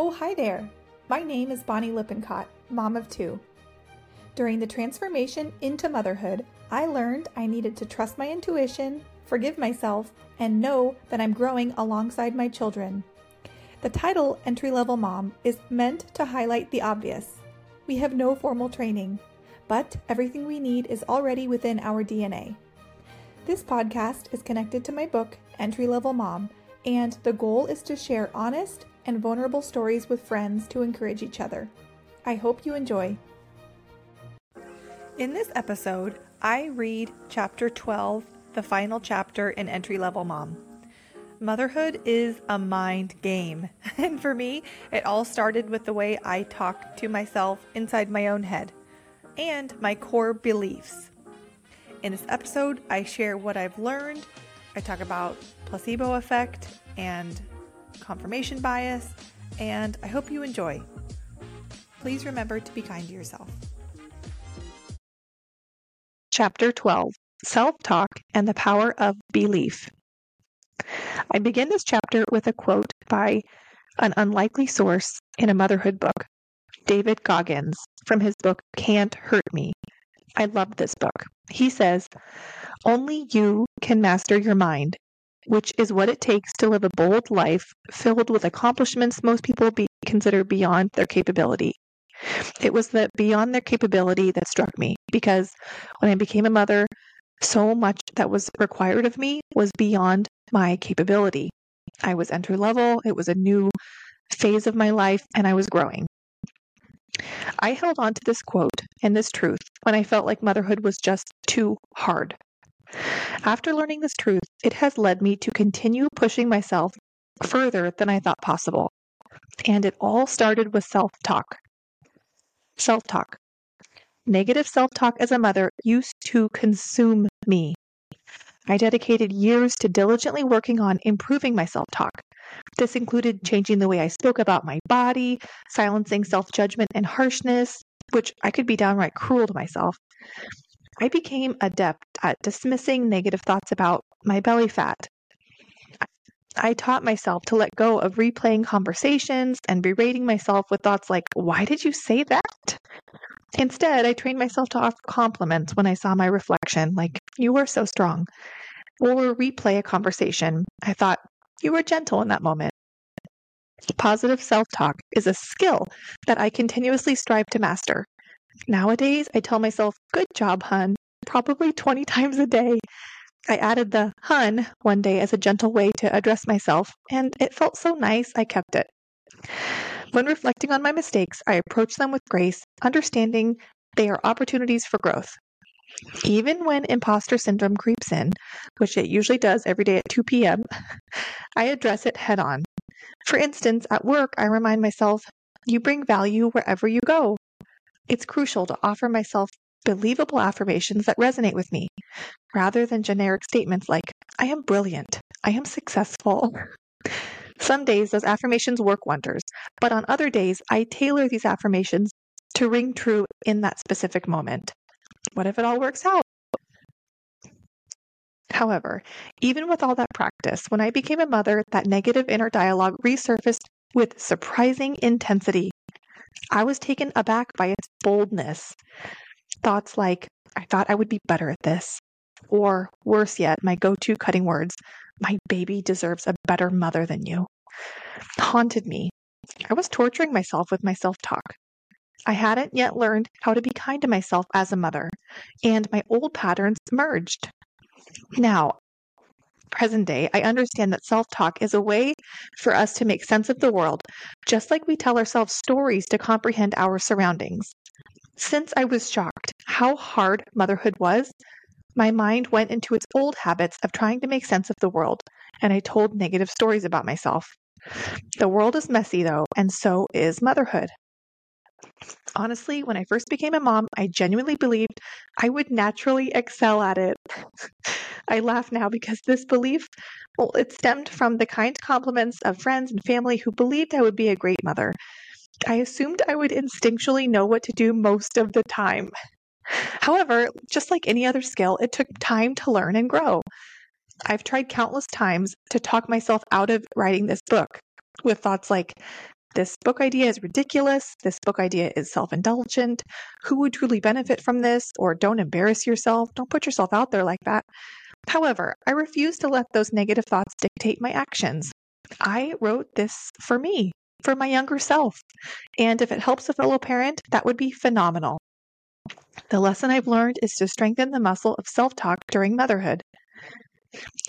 Oh, hi there. My name is Bonnie Lippincott, mom of two. During the transformation into motherhood, I learned I needed to trust my intuition, forgive myself, and know that I'm growing alongside my children. The title Entry Level Mom is meant to highlight the obvious. We have no formal training, but everything we need is already within our DNA. This podcast is connected to my book, Entry Level Mom, and the goal is to share honest and vulnerable stories with friends to encourage each other. I hope you enjoy. In this episode, I read chapter 12, the final chapter in Entry Level Mom. Motherhood is a mind game, and for me, it all started with the way I talk to myself inside my own head and my core beliefs. In this episode, I share what I've learned. I talk about placebo effect and confirmation bias, and I hope you enjoy. Please remember to be kind to yourself. Chapter 12 Self Talk and the Power of Belief. I begin this chapter with a quote by an unlikely source in a motherhood book, David Goggins, from his book Can't Hurt Me. I love this book. He says, Only you can master your mind, which is what it takes to live a bold life filled with accomplishments most people be, consider beyond their capability. It was the beyond their capability that struck me because when I became a mother, so much that was required of me was beyond my capability. I was entry level, it was a new phase of my life, and I was growing. I held on to this quote and this truth when I felt like motherhood was just too hard. After learning this truth, it has led me to continue pushing myself further than I thought possible. And it all started with self talk. Self talk. Negative self talk as a mother used to consume me. I dedicated years to diligently working on improving my self talk. This included changing the way I spoke about my body, silencing self judgment and harshness, which I could be downright cruel to myself. I became adept at dismissing negative thoughts about my belly fat. I taught myself to let go of replaying conversations and berating myself with thoughts like, Why did you say that? Instead, I trained myself to offer compliments when I saw my reflection, like, You were so strong. Or replay a conversation. I thought, You were gentle in that moment. Positive self talk is a skill that I continuously strive to master. Nowadays, I tell myself, Good job, hun, probably 20 times a day. I added the hun one day as a gentle way to address myself, and it felt so nice I kept it. When reflecting on my mistakes, I approach them with grace, understanding they are opportunities for growth. Even when imposter syndrome creeps in, which it usually does every day at 2 p.m., I address it head on. For instance, at work, I remind myself, you bring value wherever you go. It's crucial to offer myself believable affirmations that resonate with me, rather than generic statements like, I am brilliant, I am successful. Some days those affirmations work wonders, but on other days I tailor these affirmations to ring true in that specific moment. What if it all works out? However, even with all that practice, when I became a mother, that negative inner dialogue resurfaced with surprising intensity. I was taken aback by its boldness. Thoughts like, I thought I would be better at this. Or, worse yet, my go to cutting words, my baby deserves a better mother than you, haunted me. I was torturing myself with my self talk. I hadn't yet learned how to be kind to myself as a mother, and my old patterns merged. Now, present day, I understand that self talk is a way for us to make sense of the world, just like we tell ourselves stories to comprehend our surroundings. Since I was shocked how hard motherhood was, my mind went into its old habits of trying to make sense of the world, and I told negative stories about myself. The world is messy, though, and so is motherhood. Honestly, when I first became a mom, I genuinely believed I would naturally excel at it. I laugh now because this belief, well, it stemmed from the kind compliments of friends and family who believed I would be a great mother. I assumed I would instinctually know what to do most of the time. However, just like any other skill, it took time to learn and grow. I've tried countless times to talk myself out of writing this book with thoughts like, This book idea is ridiculous. This book idea is self indulgent. Who would truly benefit from this? Or don't embarrass yourself. Don't put yourself out there like that. However, I refuse to let those negative thoughts dictate my actions. I wrote this for me, for my younger self. And if it helps a fellow parent, that would be phenomenal. The lesson I've learned is to strengthen the muscle of self talk during motherhood.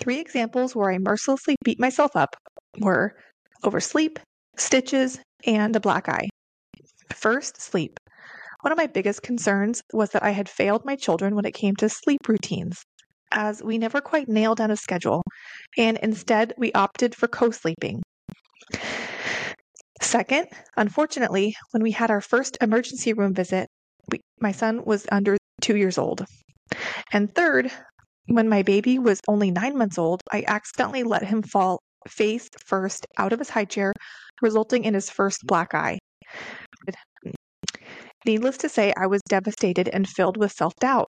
Three examples where I mercilessly beat myself up were oversleep, stitches, and a black eye. First, sleep. One of my biggest concerns was that I had failed my children when it came to sleep routines, as we never quite nailed down a schedule, and instead we opted for co sleeping. Second, unfortunately, when we had our first emergency room visit, we, my son was under two years old. And third, when my baby was only nine months old, I accidentally let him fall face first out of his high chair, resulting in his first mm. black eye. Needless to say, I was devastated and filled with self doubt.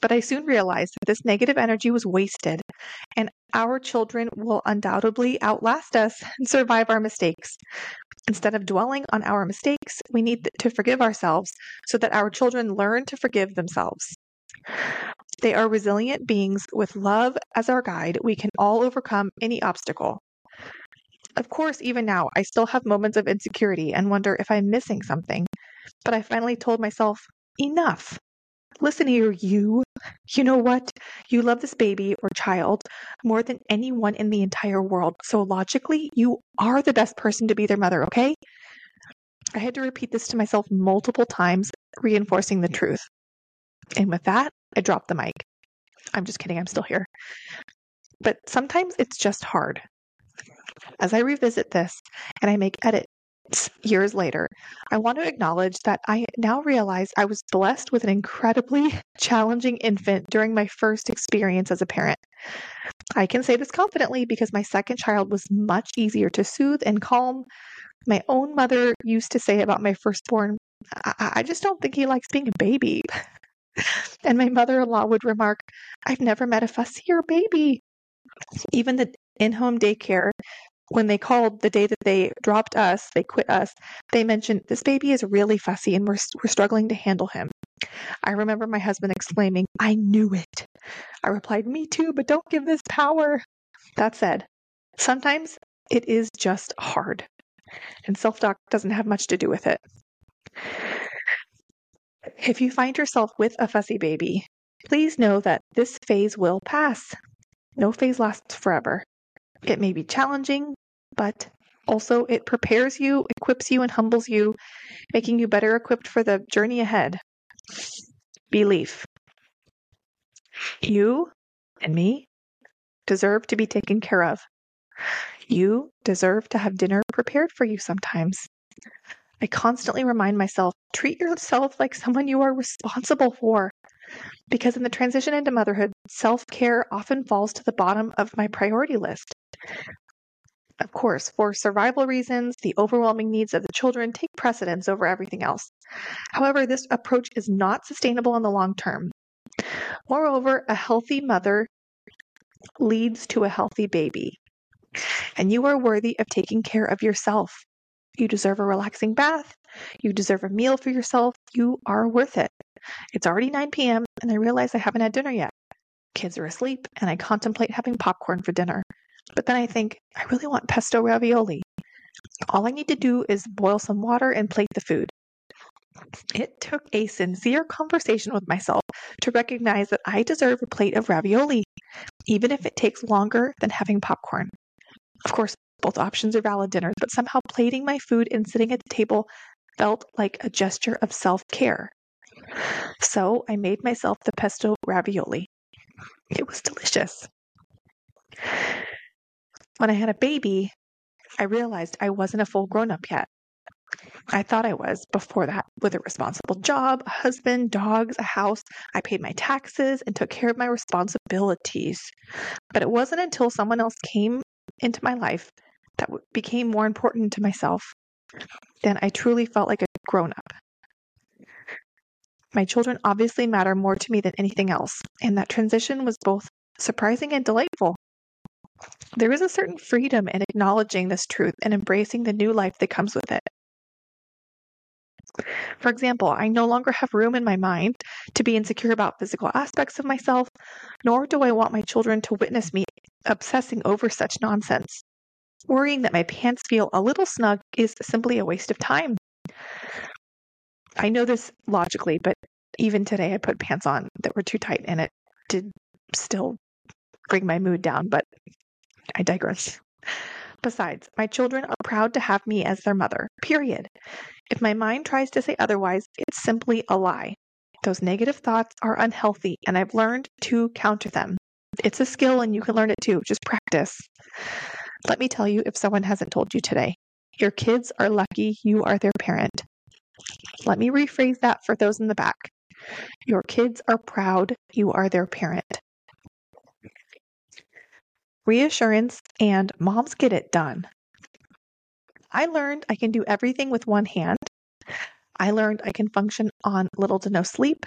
But I soon realized that this negative energy was wasted, and our children will undoubtedly outlast us and survive our mistakes. Instead of dwelling on our mistakes, we need to forgive ourselves so that our children learn to forgive themselves. They are resilient beings with love as our guide. We can all overcome any obstacle. Of course, even now, I still have moments of insecurity and wonder if I'm missing something. But I finally told myself, enough. Listen here, you. You know what? You love this baby or child more than anyone in the entire world. So logically, you are the best person to be their mother, okay? I had to repeat this to myself multiple times, reinforcing the truth. And with that, I dropped the mic. I'm just kidding, I'm still here. But sometimes it's just hard. As I revisit this and I make edits years later, I want to acknowledge that I now realize I was blessed with an incredibly challenging infant during my first experience as a parent. I can say this confidently because my second child was much easier to soothe and calm. My own mother used to say about my firstborn, I, I just don't think he likes being a baby. and my mother in law would remark, I've never met a fussier baby. Even the in home daycare, when they called the day that they dropped us, they quit us, they mentioned, This baby is really fussy and we're, we're struggling to handle him. I remember my husband exclaiming, I knew it. I replied, Me too, but don't give this power. That said, sometimes it is just hard, and self talk doesn't have much to do with it. If you find yourself with a fussy baby, please know that this phase will pass. No phase lasts forever. It may be challenging, but also it prepares you, equips you, and humbles you, making you better equipped for the journey ahead. Belief. You and me deserve to be taken care of. You deserve to have dinner prepared for you sometimes. I constantly remind myself treat yourself like someone you are responsible for. Because in the transition into motherhood, self care often falls to the bottom of my priority list. Of course, for survival reasons, the overwhelming needs of the children take precedence over everything else. However, this approach is not sustainable in the long term. Moreover, a healthy mother leads to a healthy baby. And you are worthy of taking care of yourself. You deserve a relaxing bath. You deserve a meal for yourself. You are worth it. It's already 9 p.m., and I realize I haven't had dinner yet. Kids are asleep, and I contemplate having popcorn for dinner. But then I think, I really want pesto ravioli. All I need to do is boil some water and plate the food. It took a sincere conversation with myself to recognize that I deserve a plate of ravioli, even if it takes longer than having popcorn. Of course, both options are valid dinners, but somehow plating my food and sitting at the table felt like a gesture of self care. So I made myself the pesto ravioli. It was delicious. When I had a baby, I realized I wasn't a full grown up yet. I thought I was before that with a responsible job, a husband, dogs, a house. I paid my taxes and took care of my responsibilities. But it wasn't until someone else came into my life that became more important to myself then I truly felt like a grown up. My children obviously matter more to me than anything else, and that transition was both surprising and delightful. There is a certain freedom in acknowledging this truth and embracing the new life that comes with it. For example, I no longer have room in my mind to be insecure about physical aspects of myself, nor do I want my children to witness me obsessing over such nonsense. Worrying that my pants feel a little snug is simply a waste of time. I know this logically, but even today I put pants on that were too tight and it did still bring my mood down, but I digress. Besides, my children are proud to have me as their mother, period. If my mind tries to say otherwise, it's simply a lie. Those negative thoughts are unhealthy, and I've learned to counter them. It's a skill, and you can learn it too. Just practice. Let me tell you if someone hasn't told you today your kids are lucky you are their parent. Let me rephrase that for those in the back. Your kids are proud you are their parent. Reassurance and moms get it done. I learned I can do everything with one hand. I learned I can function on little to no sleep,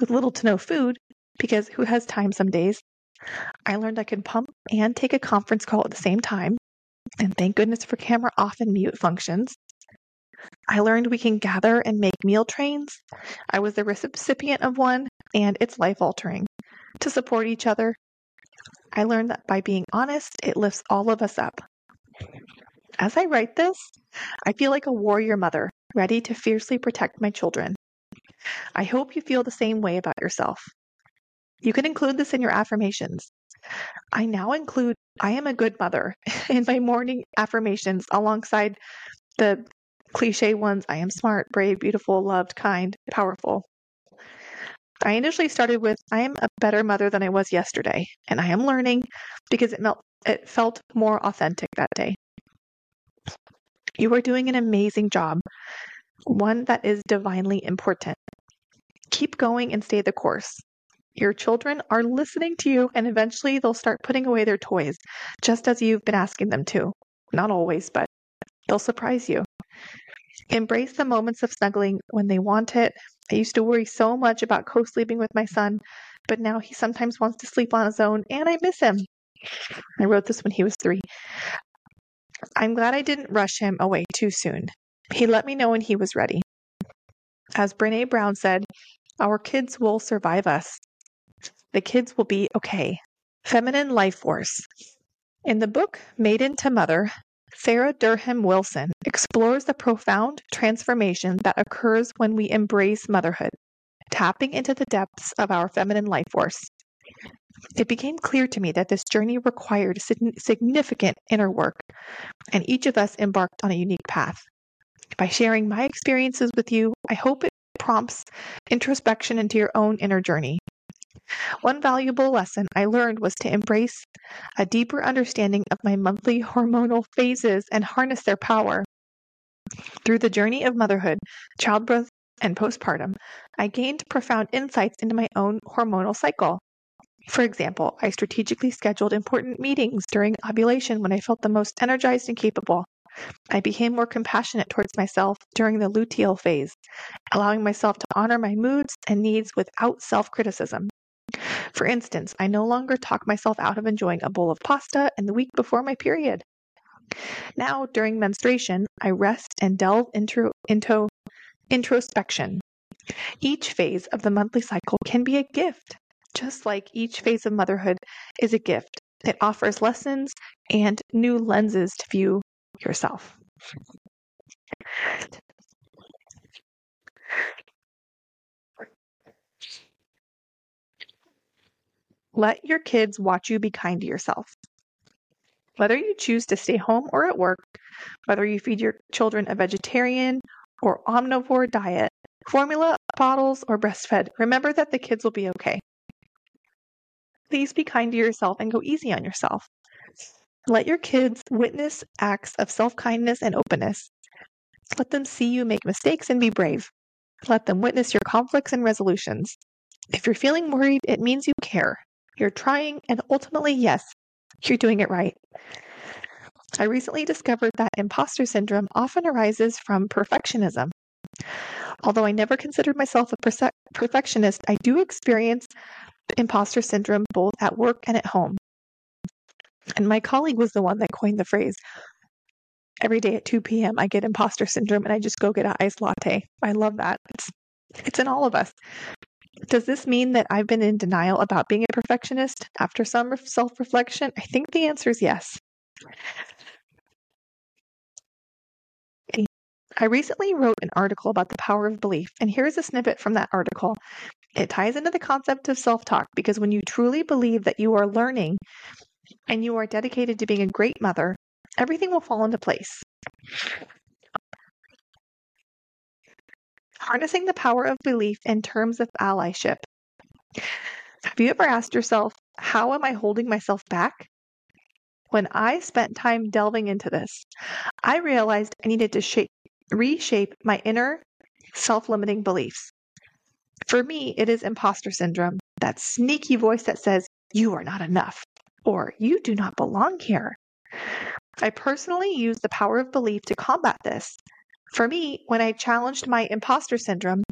with little to no food, because who has time some days? I learned I could pump and take a conference call at the same time, and thank goodness for camera off and mute functions. I learned we can gather and make meal trains. I was the recipient of one, and it's life altering. To support each other, I learned that by being honest, it lifts all of us up. As I write this, I feel like a warrior mother, ready to fiercely protect my children. I hope you feel the same way about yourself. You can include this in your affirmations. I now include I am a good mother in my morning affirmations alongside the cliche ones I am smart, brave, beautiful, loved, kind, powerful. I initially started with I am a better mother than I was yesterday, and I am learning because it, it felt more authentic that day. You are doing an amazing job, one that is divinely important. Keep going and stay the course. Your children are listening to you, and eventually they'll start putting away their toys, just as you've been asking them to. Not always, but they'll surprise you. Embrace the moments of snuggling when they want it. I used to worry so much about co sleeping with my son, but now he sometimes wants to sleep on his own, and I miss him. I wrote this when he was three. I'm glad I didn't rush him away too soon. He let me know when he was ready. As Brene Brown said, our kids will survive us. The kids will be okay. Feminine Life Force. In the book Maiden to Mother, Sarah Durham Wilson explores the profound transformation that occurs when we embrace motherhood, tapping into the depths of our feminine life force. It became clear to me that this journey required significant inner work, and each of us embarked on a unique path. By sharing my experiences with you, I hope it prompts introspection into your own inner journey. One valuable lesson I learned was to embrace a deeper understanding of my monthly hormonal phases and harness their power. Through the journey of motherhood, childbirth, and postpartum, I gained profound insights into my own hormonal cycle. For example, I strategically scheduled important meetings during ovulation when I felt the most energized and capable. I became more compassionate towards myself during the luteal phase, allowing myself to honor my moods and needs without self criticism. For instance, I no longer talk myself out of enjoying a bowl of pasta in the week before my period. Now, during menstruation, I rest and delve into, into introspection. Each phase of the monthly cycle can be a gift, just like each phase of motherhood is a gift. It offers lessons and new lenses to view yourself. Let your kids watch you be kind to yourself. Whether you choose to stay home or at work, whether you feed your children a vegetarian or omnivore diet, formula, bottles, or breastfed, remember that the kids will be okay. Please be kind to yourself and go easy on yourself. Let your kids witness acts of self kindness and openness. Let them see you make mistakes and be brave. Let them witness your conflicts and resolutions. If you're feeling worried, it means you care you're trying, and ultimately, yes, you're doing it right. I recently discovered that imposter syndrome often arises from perfectionism. Although I never considered myself a perse- perfectionist, I do experience imposter syndrome both at work and at home. And my colleague was the one that coined the phrase. Every day at 2 p.m., I get imposter syndrome and I just go get an iced latte. I love that. It's, it's in all of us. Does this mean that I've been in denial about being a perfectionist after some self reflection? I think the answer is yes. I recently wrote an article about the power of belief, and here's a snippet from that article. It ties into the concept of self talk because when you truly believe that you are learning and you are dedicated to being a great mother, everything will fall into place. Harnessing the power of belief in terms of allyship. Have you ever asked yourself, how am I holding myself back? When I spent time delving into this, I realized I needed to shape, reshape my inner self limiting beliefs. For me, it is imposter syndrome, that sneaky voice that says, You are not enough, or You do not belong here. I personally use the power of belief to combat this. For me, when I challenged my imposter syndrome,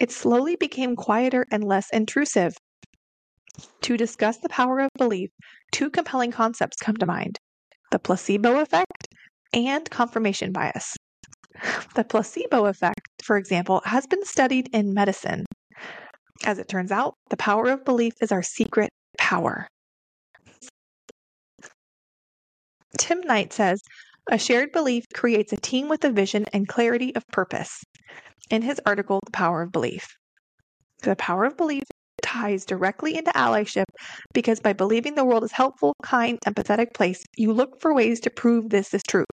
it slowly became quieter and less intrusive. To discuss the power of belief, two compelling concepts come to mind the placebo effect and confirmation bias. The placebo effect, for example, has been studied in medicine. As it turns out, the power of belief is our secret power. Tim Knight says, a shared belief creates a team with a vision and clarity of purpose. In his article, The Power of Belief, the power of belief ties directly into allyship because by believing the world is helpful, kind, empathetic place, you look for ways to prove this is true.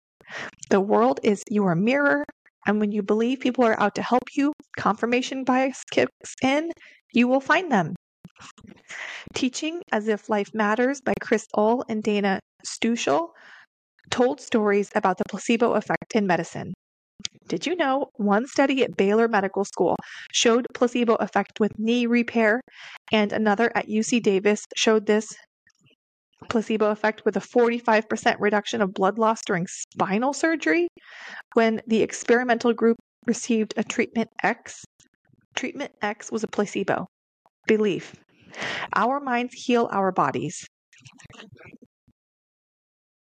The world is your mirror, and when you believe people are out to help you, confirmation bias kicks in, you will find them. Teaching as if Life Matters by Chris Uhl and Dana Stuchul told stories about the placebo effect in medicine. Did you know one study at Baylor Medical School showed placebo effect with knee repair, and another at UC Davis showed this placebo effect with a 45% reduction of blood loss during spinal surgery when the experimental group received a treatment X. Treatment X was a placebo. Belief. Our minds heal our bodies.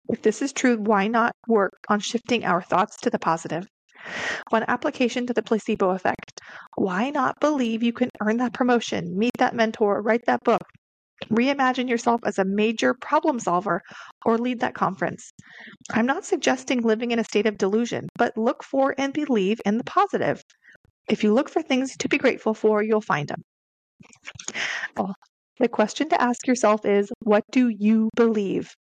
If this is true, why not work on shifting our thoughts to the positive? One application to the placebo effect. Why not believe you can earn that promotion, meet that mentor, write that book, reimagine yourself as a major problem solver, or lead that conference? I'm not suggesting living in a state of delusion, but look for and believe in the positive. If you look for things to be grateful for, you'll find them. Well, the question to ask yourself is what do you believe?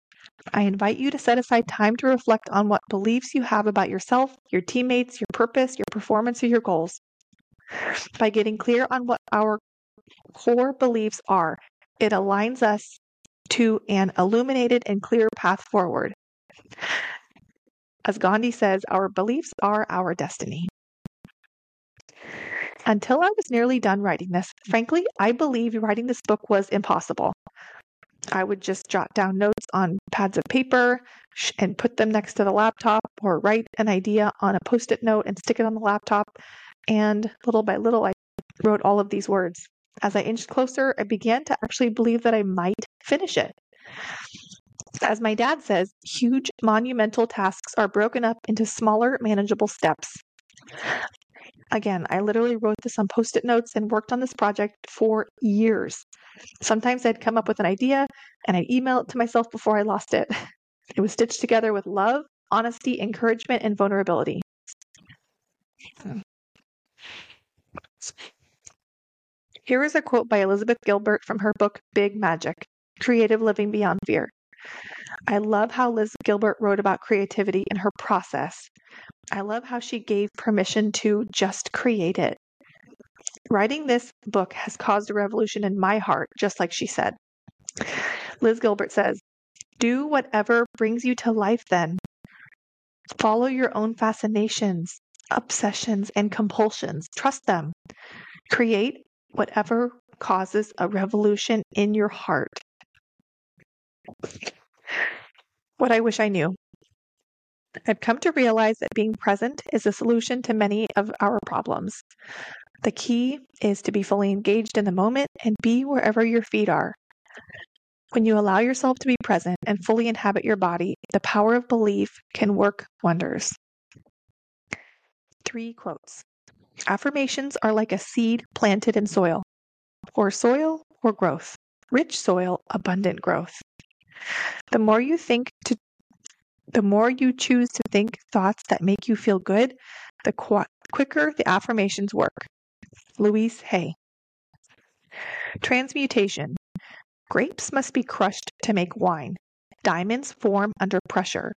I invite you to set aside time to reflect on what beliefs you have about yourself, your teammates, your purpose, your performance, or your goals. By getting clear on what our core beliefs are, it aligns us to an illuminated and clear path forward. As Gandhi says, our beliefs are our destiny. Until I was nearly done writing this, frankly, I believed writing this book was impossible. I would just jot down notes on pads of paper and put them next to the laptop or write an idea on a post it note and stick it on the laptop. And little by little, I wrote all of these words. As I inched closer, I began to actually believe that I might finish it. As my dad says, huge monumental tasks are broken up into smaller, manageable steps. Again, I literally wrote this on post it notes and worked on this project for years. Sometimes I'd come up with an idea and I'd email it to myself before I lost it. It was stitched together with love, honesty, encouragement, and vulnerability. Hmm. Here is a quote by Elizabeth Gilbert from her book Big Magic Creative Living Beyond Fear. I love how Liz Gilbert wrote about creativity in her process. I love how she gave permission to just create it. Writing this book has caused a revolution in my heart, just like she said. Liz Gilbert says, Do whatever brings you to life then. Follow your own fascinations, obsessions, and compulsions. Trust them. Create whatever causes a revolution in your heart. What I wish I knew. I've come to realize that being present is a solution to many of our problems. The key is to be fully engaged in the moment and be wherever your feet are. When you allow yourself to be present and fully inhabit your body, the power of belief can work wonders. Three quotes Affirmations are like a seed planted in soil. Poor soil or growth. Rich soil, abundant growth. The more you think to the more you choose to think thoughts that make you feel good, the qu- quicker the affirmations work. Louise Hay. Transmutation. Grapes must be crushed to make wine. Diamonds form under pressure.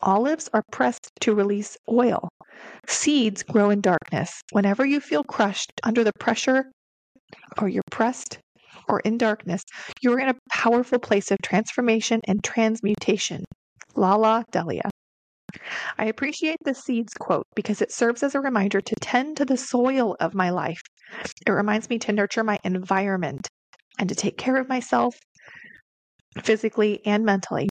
Olives are pressed to release oil. Seeds grow in darkness. Whenever you feel crushed under the pressure or you're pressed or in darkness, you're in a powerful place of transformation and transmutation. Lalah Delia. I appreciate the seeds quote because it serves as a reminder to tend to the soil of my life. It reminds me to nurture my environment and to take care of myself physically and mentally,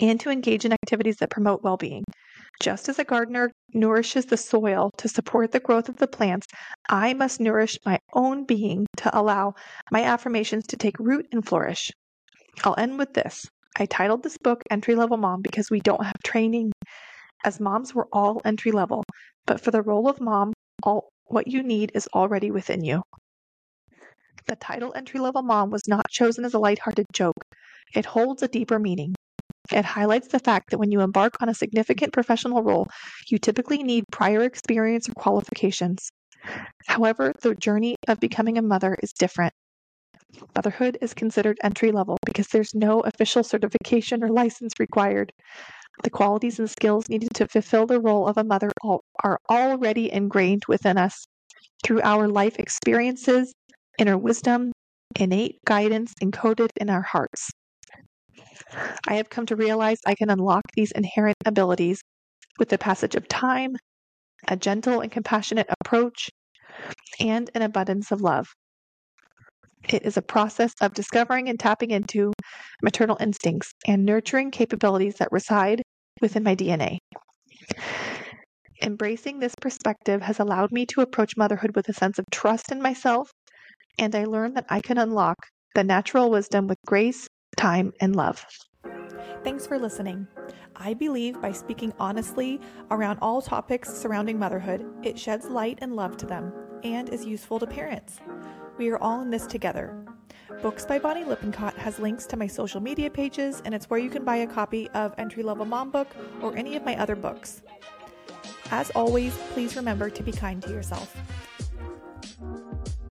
and to engage in activities that promote well being. Just as a gardener nourishes the soil to support the growth of the plants, I must nourish my own being to allow my affirmations to take root and flourish. I'll end with this. I titled this book Entry Level Mom because we don't have training. As moms, we're all entry level, but for the role of mom, all what you need is already within you. The title Entry Level Mom was not chosen as a lighthearted joke. It holds a deeper meaning. It highlights the fact that when you embark on a significant professional role, you typically need prior experience or qualifications. However, the journey of becoming a mother is different. Motherhood is considered entry level because there's no official certification or license required. The qualities and skills needed to fulfill the role of a mother are already ingrained within us through our life experiences, inner wisdom, innate guidance encoded in our hearts. I have come to realize I can unlock these inherent abilities with the passage of time, a gentle and compassionate approach, and an abundance of love. It is a process of discovering and tapping into maternal instincts and nurturing capabilities that reside within my DNA. Embracing this perspective has allowed me to approach motherhood with a sense of trust in myself, and I learned that I can unlock the natural wisdom with grace, time, and love. Thanks for listening. I believe by speaking honestly around all topics surrounding motherhood, it sheds light and love to them and is useful to parents. We are all in this together. Books by Bonnie Lippincott has links to my social media pages, and it's where you can buy a copy of Entry Level Mom Book or any of my other books. As always, please remember to be kind to yourself.